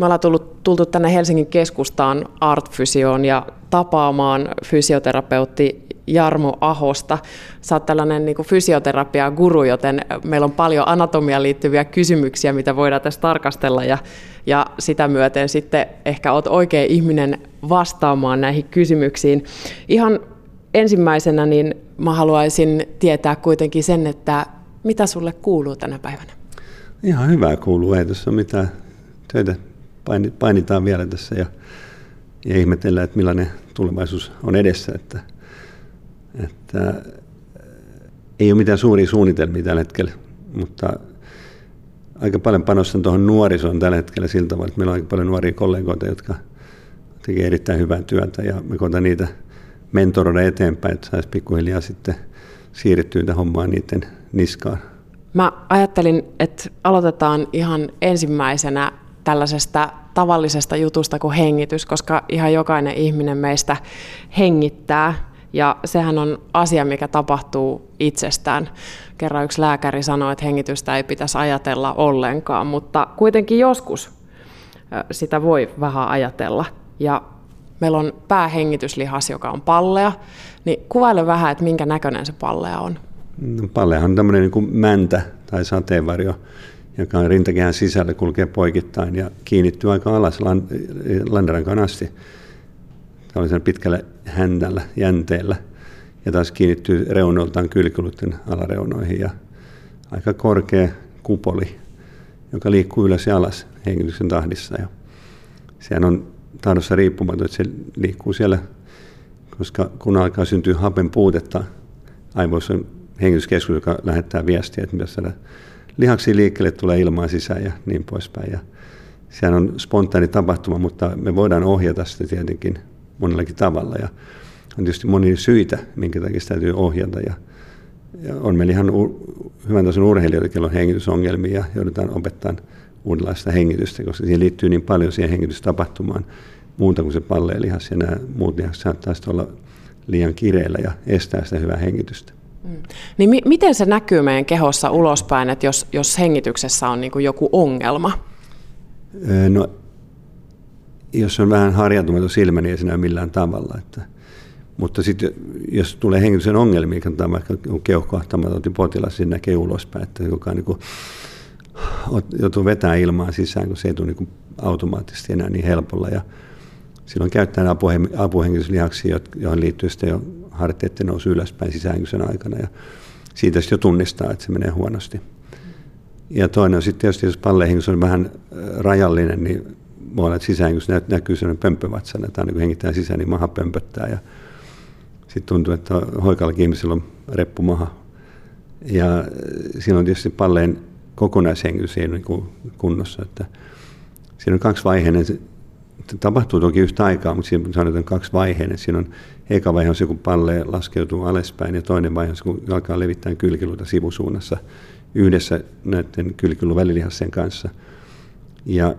Me ollaan tullut, tultu tänne Helsingin keskustaan Art Fysioon ja tapaamaan fysioterapeutti Jarmo Ahosta. Sä oot tällainen niin fysioterapia-guru, joten meillä on paljon anatomiaan liittyviä kysymyksiä, mitä voidaan tässä tarkastella ja, ja sitä myöten sitten ehkä oot oikea ihminen vastaamaan näihin kysymyksiin. Ihan ensimmäisenä niin mä haluaisin tietää kuitenkin sen, että mitä sulle kuuluu tänä päivänä? Ihan hyvää kuuluu, ei tässä mitään töitä. Painitaan vielä tässä ja, ja ihmetellään, että millainen tulevaisuus on edessä. Että, että ei ole mitään suuria suunnitelmia tällä hetkellä, mutta aika paljon panostan tuohon nuorisoon tällä hetkellä sillä tavalla, että meillä on aika paljon nuoria kollegoita, jotka tekee erittäin hyvää työtä ja me koetaan niitä mentoroida eteenpäin, että saisi pikkuhiljaa sitten siirrettyä tähän hommaan niiden niskaan. Mä ajattelin, että aloitetaan ihan ensimmäisenä tällaisesta tavallisesta jutusta kuin hengitys, koska ihan jokainen ihminen meistä hengittää ja sehän on asia, mikä tapahtuu itsestään. Kerran yksi lääkäri sanoi, että hengitystä ei pitäisi ajatella ollenkaan, mutta kuitenkin joskus sitä voi vähän ajatella. Ja meillä on päähengityslihas, joka on pallea, niin kuvaile vähän, että minkä näköinen se pallea on. No, palleahan on tämmöinen niin kuin mäntä tai sateenvarjo, joka on rintakehän sisällä, kulkee poikittain ja kiinnittyy aika alas landerankaan asti. Tällaisella pitkällä händällä, jänteellä. Ja taas kiinnittyy reunoiltaan kylkiluiden alareunoihin ja aika korkea kupoli, joka liikkuu ylös ja alas hengityksen tahdissa. Ja sehän on tahdossa riippumaton, että se liikkuu siellä, koska kun alkaa syntyä hapen puutetta, aivoissa on hengityskeskus, joka lähettää viestiä, että mitä saada lihaksi liikkeelle tulee ilmaa sisään ja niin poispäin. Ja sehän on spontaani tapahtuma, mutta me voidaan ohjata sitä tietenkin monellakin tavalla. Ja on tietysti monia syitä, minkä takia sitä täytyy ohjata. Ja, ja on meillä ihan u- hyvän tason urheilijoita, joilla on hengitysongelmia ja joudutaan opettamaan uudenlaista hengitystä, koska siihen liittyy niin paljon siihen hengitystapahtumaan muuta kuin se palleen lihas ja nämä muut lihas saattaa olla liian kireellä ja estää sitä hyvää hengitystä. Mm. Niin mi- miten se näkyy meidän kehossa ulospäin, että jos, jos hengityksessä on niin joku ongelma? No, jos on vähän harjautumaton silmä, niin ei se näy millään tavalla. Että, mutta sitten jos tulee hengityksen ongelmia, katsotaan vaikka keuhkoahtamaton potilas, niin näkee ulospäin, että joka niin joutuu vetämään ilmaa sisään, kun se ei tule niin automaattisesti enää niin helpolla. Ja silloin käyttää apuhengityslihaksia, joihin liittyy sitten jo harteiden nousu ylöspäin sisäänkysön aikana ja siitä sitten jo tunnistaa, että se menee huonosti. Ja toinen on sitten tietysti, jos palleihingys on vähän rajallinen, niin voi olla, että sisäänkys näkyy sellainen pömpövatsana, että aina kun hengittää sisään, niin maha pömpöttää ja sitten tuntuu, että hoikallakin ihmisellä on reppu maha. Ja silloin tietysti palleen kokonaishengitys ei ole niin kunnossa, että siinä on kaksi vaiheinen tapahtuu toki yhtä aikaa, mutta siinä sanotaan kaksi vaiheinen. Siinä on eka vaihe on se, kun palle laskeutuu alaspäin ja toinen vaihe on se, kun alkaa levittää kylkiluita sivusuunnassa yhdessä näiden kylkilun välilihassien kanssa. Ja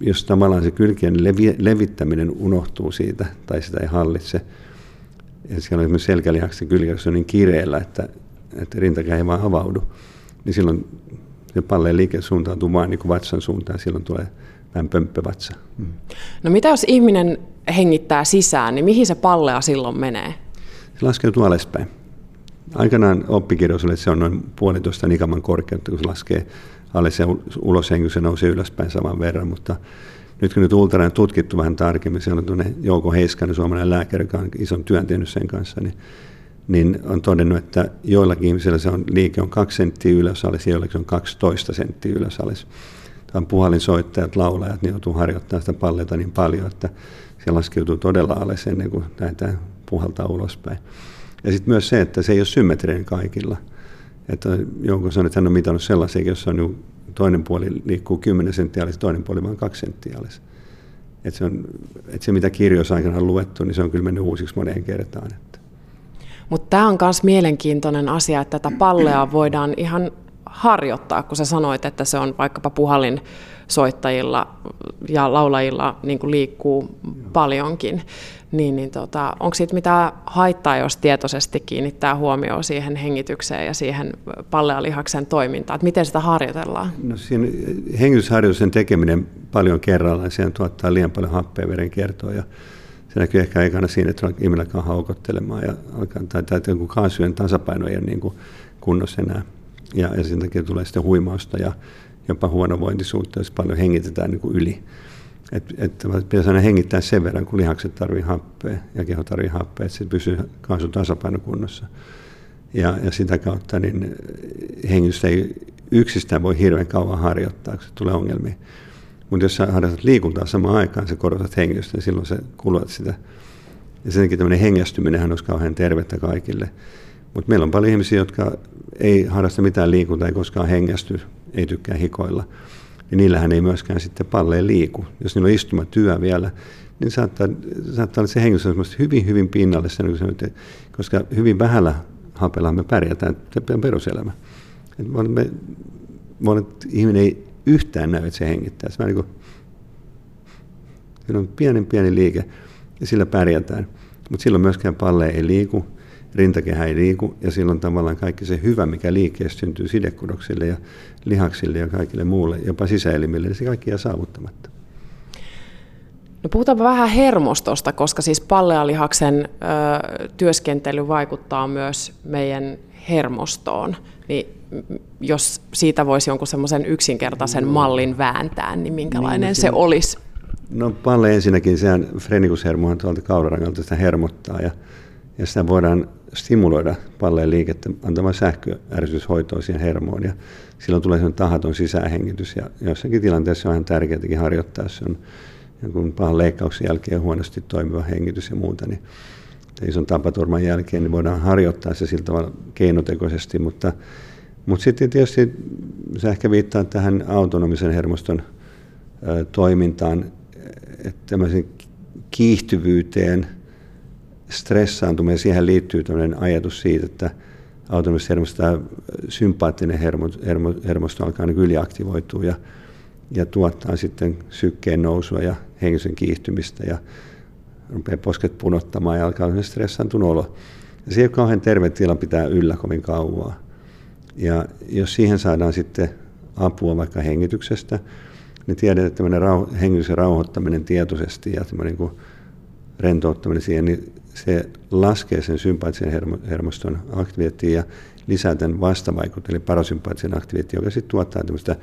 jos tavallaan se kylkien levi, levittäminen unohtuu siitä tai sitä ei hallitse, ja siellä on esimerkiksi selkälihaksen kylki, on niin kireellä, että, että rintakää ei vaan avaudu, niin silloin se palleen liike suuntautuu vain niin kuin vatsan suuntaan, silloin tulee vähän pömppövatsa. Mm. No mitä jos ihminen hengittää sisään, niin mihin se pallea silloin menee? Se laskeutuu alaspäin. Aikanaan oppikirjoissa oli, että se on noin puolitoista nikaman korkeutta, kun se laskee alas ja ulos hengys, se nousee ylöspäin saman verran, mutta nyt kun nyt ultrana on tutkittu vähän tarkemmin, se on tuonne Jouko Heiskanen, suomalainen lääkäri, joka on ison työn tehnyt sen kanssa, niin, niin on todennut, että joillakin ihmisillä se on, liike on kaksi senttiä ylös alas, joillakin se on 12 senttiä ylös alas tämän puhalinsoittajat, laulajat, niin joutuu harjoittamaan sitä palleita niin paljon, että se laskeutuu todella alas ennen kuin lähdetään puhaltaa ulospäin. Ja sitten myös se, että se ei ole symmetrinen kaikilla. Että jonkun sanoi, että hän on mitannut sellaisia, jossa on toinen puoli liikkuu 10 senttiä toinen puoli vain 2 senttiä alas. Että se, on, että se, mitä kirjoissa aikana on luettu, niin se on kyllä mennyt uusiksi moneen kertaan. Mutta tämä on myös mielenkiintoinen asia, että tätä pallea voidaan ihan harjoittaa, kun sä sanoit, että se on vaikkapa puhallin soittajilla ja laulajilla niin kuin liikkuu paljonkin. niin, niin tota, onko siitä mitään haittaa, jos tietoisesti kiinnittää huomioon siihen hengitykseen ja siihen pallealihaksen toimintaan? Että miten sitä harjoitellaan? No siinä hengitysharjoituksen tekeminen paljon kerrallaan, siihen tuottaa liian paljon happea verenkiertoa ja se näkyy ehkä ekana siinä, että ihminen alkaa haukottelemaan ja alkaa, tai, tai kaasujen tasapaino ei ole niin kuin kunnossa enää. Ja, ja sen takia tulee sitten huimausta ja jopa huonovointisuutta, jos paljon hengitetään niin kuin yli. Että et, pitäisi aina hengittää sen verran, kun lihakset tarvitsevat happea ja keho tarvitsee happea, että se pysyy kaasun tasapainokunnossa. Ja, ja sitä kautta niin hengitystä ei yksistään voi hirveän kauan harjoittaa, kun se tulee ongelmia. Mutta jos sä harjoitat liikuntaa samaan aikaan, se korotat hengitystä, niin silloin se kulutat sitä. Ja sen takia tämmöinen hengästyminen olisi kauhean tervettä kaikille. Mutta meillä on paljon ihmisiä, jotka ei harrasta mitään liikuntaa, ei koskaan hengästy, ei tykkää hikoilla. Ja niillähän ei myöskään sitten palleen liiku. Jos niillä on istumatyö vielä, niin saattaa, saattaa olla se hengitys on hyvin, hyvin pinnallista, koska hyvin vähällä hapella me pärjätään, se on peruselämä. Et me, monet ihminen ei yhtään näy, että se hengittää. Se niin kuin, on pienen pieni liike ja sillä pärjätään. Mutta silloin myöskään palle ei liiku, rintakehä ei liiku ja silloin tavallaan kaikki se hyvä, mikä liikkeestä syntyy sidekudoksille ja lihaksille ja kaikille muulle, jopa sisäelimille, niin se kaikki jää saavuttamatta. No puhutaanpa vähän hermostosta, koska siis pallealihaksen ö, työskentely vaikuttaa myös meidän hermostoon. Niin jos siitä voisi jonkun semmoisen yksinkertaisen mallin vääntää, niin minkälainen niin, no se olisi? No palle ensinnäkin, sehän frenikushermohan tuolta kaurarangalta sitä hermottaa ja, ja sitä voidaan stimuloida palleen liikettä antamaan sähköärsytyshoitoa siihen hermoon. Ja silloin tulee sellainen tahaton sisähengitys ja jossakin tilanteessa on ihan tärkeääkin harjoittaa, se on jonkun pahan leikkauksen jälkeen huonosti toimiva hengitys ja muuta, niin ison tapaturman jälkeen niin voidaan harjoittaa se sillä tavalla keinotekoisesti, mutta, mutta sitten tietysti se ehkä viittaa tähän autonomisen hermoston ö, toimintaan, että tämmöisen kiihtyvyyteen, stressaantumiseen, siihen liittyy tämmöinen ajatus siitä, että autonomisen hermosto, sympaattinen hermo, hermo, hermosto alkaa niin yliaktivoitua ja, ja tuottaa sitten sykkeen nousua ja hengisen kiihtymistä ja rupeaa posket punottamaan ja alkaa stressaantunut olo. Ja se ei ole kauhean terve tila pitää yllä kovin kauaa. Ja jos siihen saadaan sitten apua vaikka hengityksestä, niin tiedetään, että tämmöinen rauho, hengityksen rauhoittaminen tietoisesti ja tämmöinen kuin rentouttaminen siihen, niin se laskee sen sympaattisen hermoston aktiviteettiin ja lisää tämän vastavaikutteen, eli parasympaattisen aktiviteetin, joka sitten tuottaa tämmöistä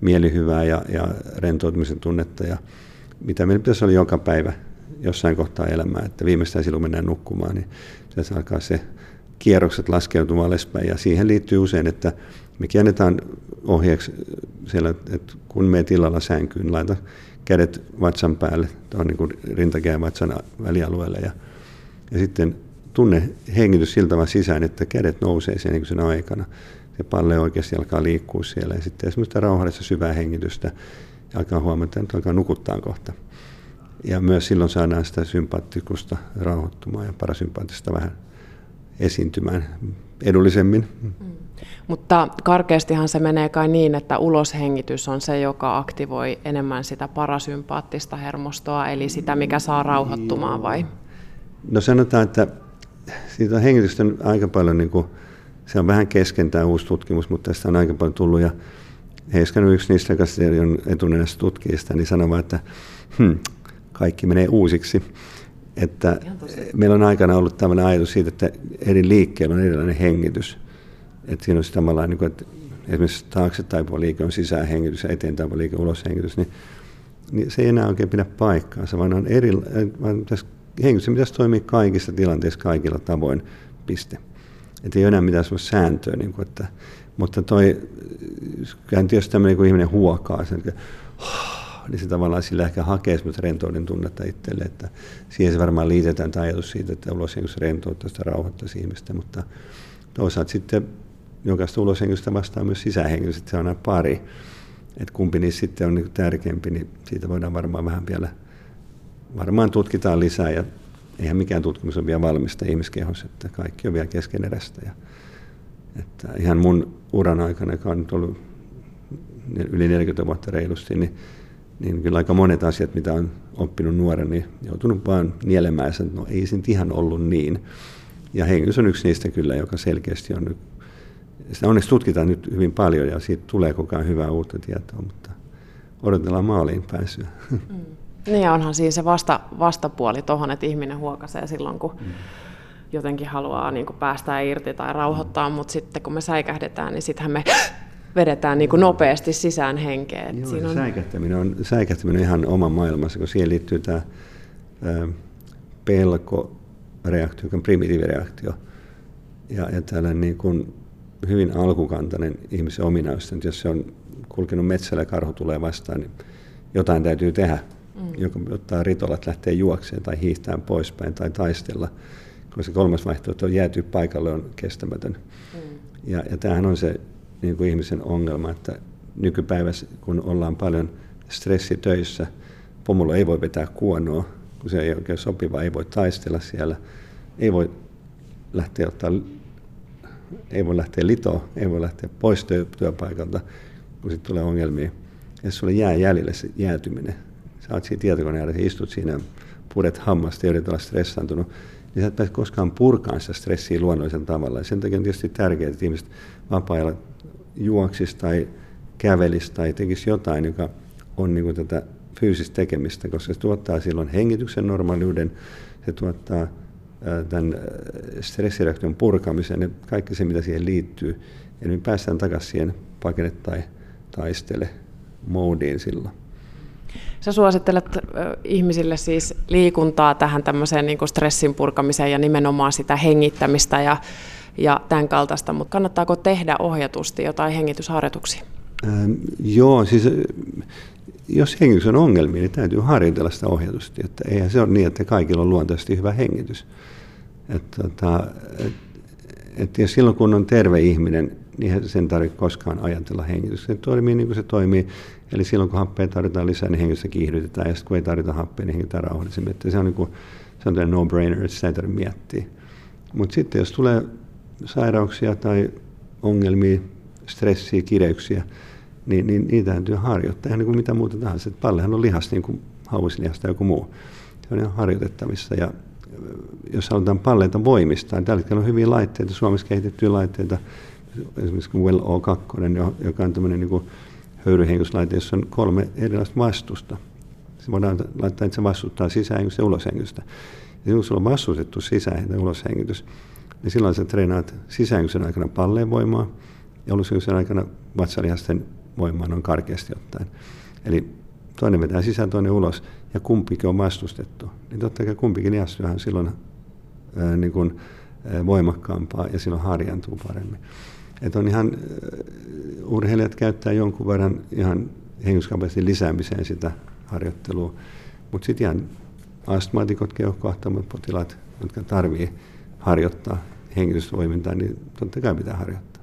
mielihyvää ja, ja rentoutumisen tunnetta, ja mitä meillä pitäisi olla joka päivä jossain kohtaa elämää, että viimeistään silloin mennään nukkumaan, niin se alkaa se kierrokset laskeutumaan alaspäin. Ja siihen liittyy usein, että me annetaan ohjeeksi siellä, että kun meet illalla sänkyyn, laita kädet vatsan päälle, tuohon niin rintakehän vatsan välialueelle ja, ja sitten tunne hengitys siltä sisään, että kädet nousee sen, niin sen aikana. Se palle oikeasti alkaa liikkua siellä ja sitten esimerkiksi rauhallista syvää hengitystä ja alkaa huomata, että alkaa nukuttaa kohta. Ja myös silloin saadaan sitä sympaattikusta rauhoittumaan ja parasympaattista vähän esiintymään edullisemmin. Mm. Mutta karkeastihan se menee kai niin, että uloshengitys on se, joka aktivoi enemmän sitä parasympaattista hermostoa, eli sitä, mikä saa rauhoittumaan vai? No sanotaan, että siitä on hengitystä aika paljon, niin kuin, se on vähän kesken tämä uusi tutkimus, mutta tästä on aika paljon tullut ja Heiskanen yksi niistä, joka on etunenässä tutkijista, niin sanoo että hmm, kaikki menee uusiksi. Että meillä on aikana ollut tämmöinen ajatus siitä, että eri liikkeellä on erilainen hengitys. Että siinä on tavallaan, niin kuin, että esimerkiksi taakse taipuva liike on sisähengitys ja eteen taipuva liike uloshengitys, niin, niin se ei enää oikein pidä paikkaansa, vaan, on eri, vaan tässä hengitys pitäisi toimia kaikissa tilanteissa kaikilla tavoin, piste. Että ei ole enää mitään sellaista sääntöä, niin kuin, että, mutta toi, tietysti tämmöinen, kun ihminen huokaa, sen, että niin se tavallaan sillä ehkä hakee semmoista rentouden tunnetta itselle, että siihen se varmaan liitetään tämä ajatus siitä, että uloshengitystä rentouttaisi ja rauhoittaisi ihmistä, mutta toisaalta sitten jokaista uloshengitystä vastaa myös sisähengitys, että se on aina pari, että kumpi niistä sitten on niin tärkeämpi, niin siitä voidaan varmaan vähän vielä, varmaan tutkitaan lisää ja eihän mikään tutkimus ole vielä valmista ihmiskehossa, että kaikki on vielä keskeneräistä. Ja, että ihan mun uran aikana, joka on nyt ollut yli 40 vuotta reilusti, niin niin kyllä aika monet asiat, mitä on oppinut nuoren, niin joutunut vaan nielemään että no ei se ihan ollut niin. Ja hengitys on yksi niistä kyllä, joka selkeästi on nyt, sitä onneksi tutkitaan nyt hyvin paljon ja siitä tulee koko ajan hyvää uutta tietoa, mutta odotellaan maaliin pääsyä. Mm. Niin onhan siinä se vasta, vastapuoli tuohon, että ihminen huokasee silloin, kun mm. jotenkin haluaa niin kuin päästää irti tai rauhoittaa, mm. mutta sitten kun me säikähdetään, niin sittenhän me vedetään niin kuin nopeasti sisään henkeen. Joo, Siinä on... säikähtäminen, on, säikähtäminen on ihan oma maailmassa, kun siihen liittyy tämä ää, pelkoreaktio, joka on primitiivireaktio. Ja, ja tällainen niin kuin hyvin alkukantainen ihmisen ominaisuus, että jos se on kulkenut metsällä ja karhu tulee vastaan, niin jotain täytyy tehdä. Mm. Joko ottaa ritolat, lähtee juokseen tai hiihtää poispäin tai taistella, koska kolmas vaihtoehto on jäätyä paikalle on kestämätön. Mm. Ja, ja tämähän on se niin kuin ihmisen ongelma, että nykypäivässä, kun ollaan paljon stressitöissä, pomolla ei voi vetää kuonoa, kun se ei oikein sopiva, ei voi taistella siellä, ei voi lähteä ottaa ei voi lähteä litoon, ei voi lähteä pois työpaikalta, kun sitten tulee ongelmia. Ja sulle jää jäljelle se jäätyminen. Sä oot siinä tietokoneen ääressä, istut siinä, puret hammasta ja yrität olla stressaantunut, niin sä et pääse koskaan purkaan sitä stressiä luonnollisella tavalla. Ja sen takia on tietysti tärkeää, että ihmiset vapaa-ajalla juoksisi tai kävelisi tai tekisi jotain, joka on niin kuin tätä fyysistä tekemistä, koska se tuottaa silloin hengityksen normaaliuden, se tuottaa tämän stressireaktion purkamisen ja kaikki se, mitä siihen liittyy. Ja me päästään takaisin siihen pakene tai taistele moodiin silloin. Sä suosittelet ihmisille siis liikuntaa tähän tämmöiseen niin stressin purkamiseen ja nimenomaan sitä hengittämistä ja ja tämän kaltaista, mutta kannattaako tehdä ohjatusti jotain hengitysharjoituksia? Ähm, joo, siis jos hengitys on ongelmia, niin täytyy harjoitella sitä ohjatusti. Että eihän se ole niin, että kaikilla on luontaisesti hyvä hengitys. Että, tota, et, et jos silloin kun on terve ihminen, niin sen tarvitse koskaan ajatella hengitys. Se toimii niin kuin se toimii. Eli silloin kun happea tarvitaan lisää, niin hengitystä kiihdytetään. Ja sitten kun ei tarvita happea, niin hengitään rauhallisemmin. Että se on, niin kuin, se on no-brainer, että sitä ei tarvitse miettiä. Mutta sitten jos tulee sairauksia tai ongelmia, stressiä, kireyksiä, niin, niin niitä täytyy harjoittaa ihan niin kuin mitä muuta tahansa. Pallehan on lihas niin kuin hauislihasta tai joku muu. Se on ihan harjoitettavissa. Ja jos halutaan palleita voimistaa, niin tällä hetkellä on hyviä laitteita, Suomessa kehitettyjä laitteita, esimerkiksi Well O2, joka on tämmöinen niin höyryhengyslaite, jossa on kolme erilaista vastusta. Se voidaan laittaa, että se vastustaa sisähengystä ja uloshengystä. Ja kun sulla on vastustettu sisään- ja uloshengitys, niin silloin sä treenaat sisäänkysen aikana palleen voimaa ja uloshengityksen aikana vatsalihasten voimaa noin karkeasti ottaen. Eli toinen vetää sisään, toinen ulos ja kumpikin on vastustettu. Niin totta kai kumpikin lihastyöhän silloin ää, niin kuin, ää, voimakkaampaa ja silloin harjantuu paremmin. Et on ihan, urheilijat käyttää jonkun verran ihan hengityskapasiteetin lisäämiseen sitä harjoittelua, mutta sitten ihan astmaatikot, keuhkoahtamat potilaat, jotka tarvii harjoittaa hengitystoimintaa, niin totta kai pitää harjoittaa.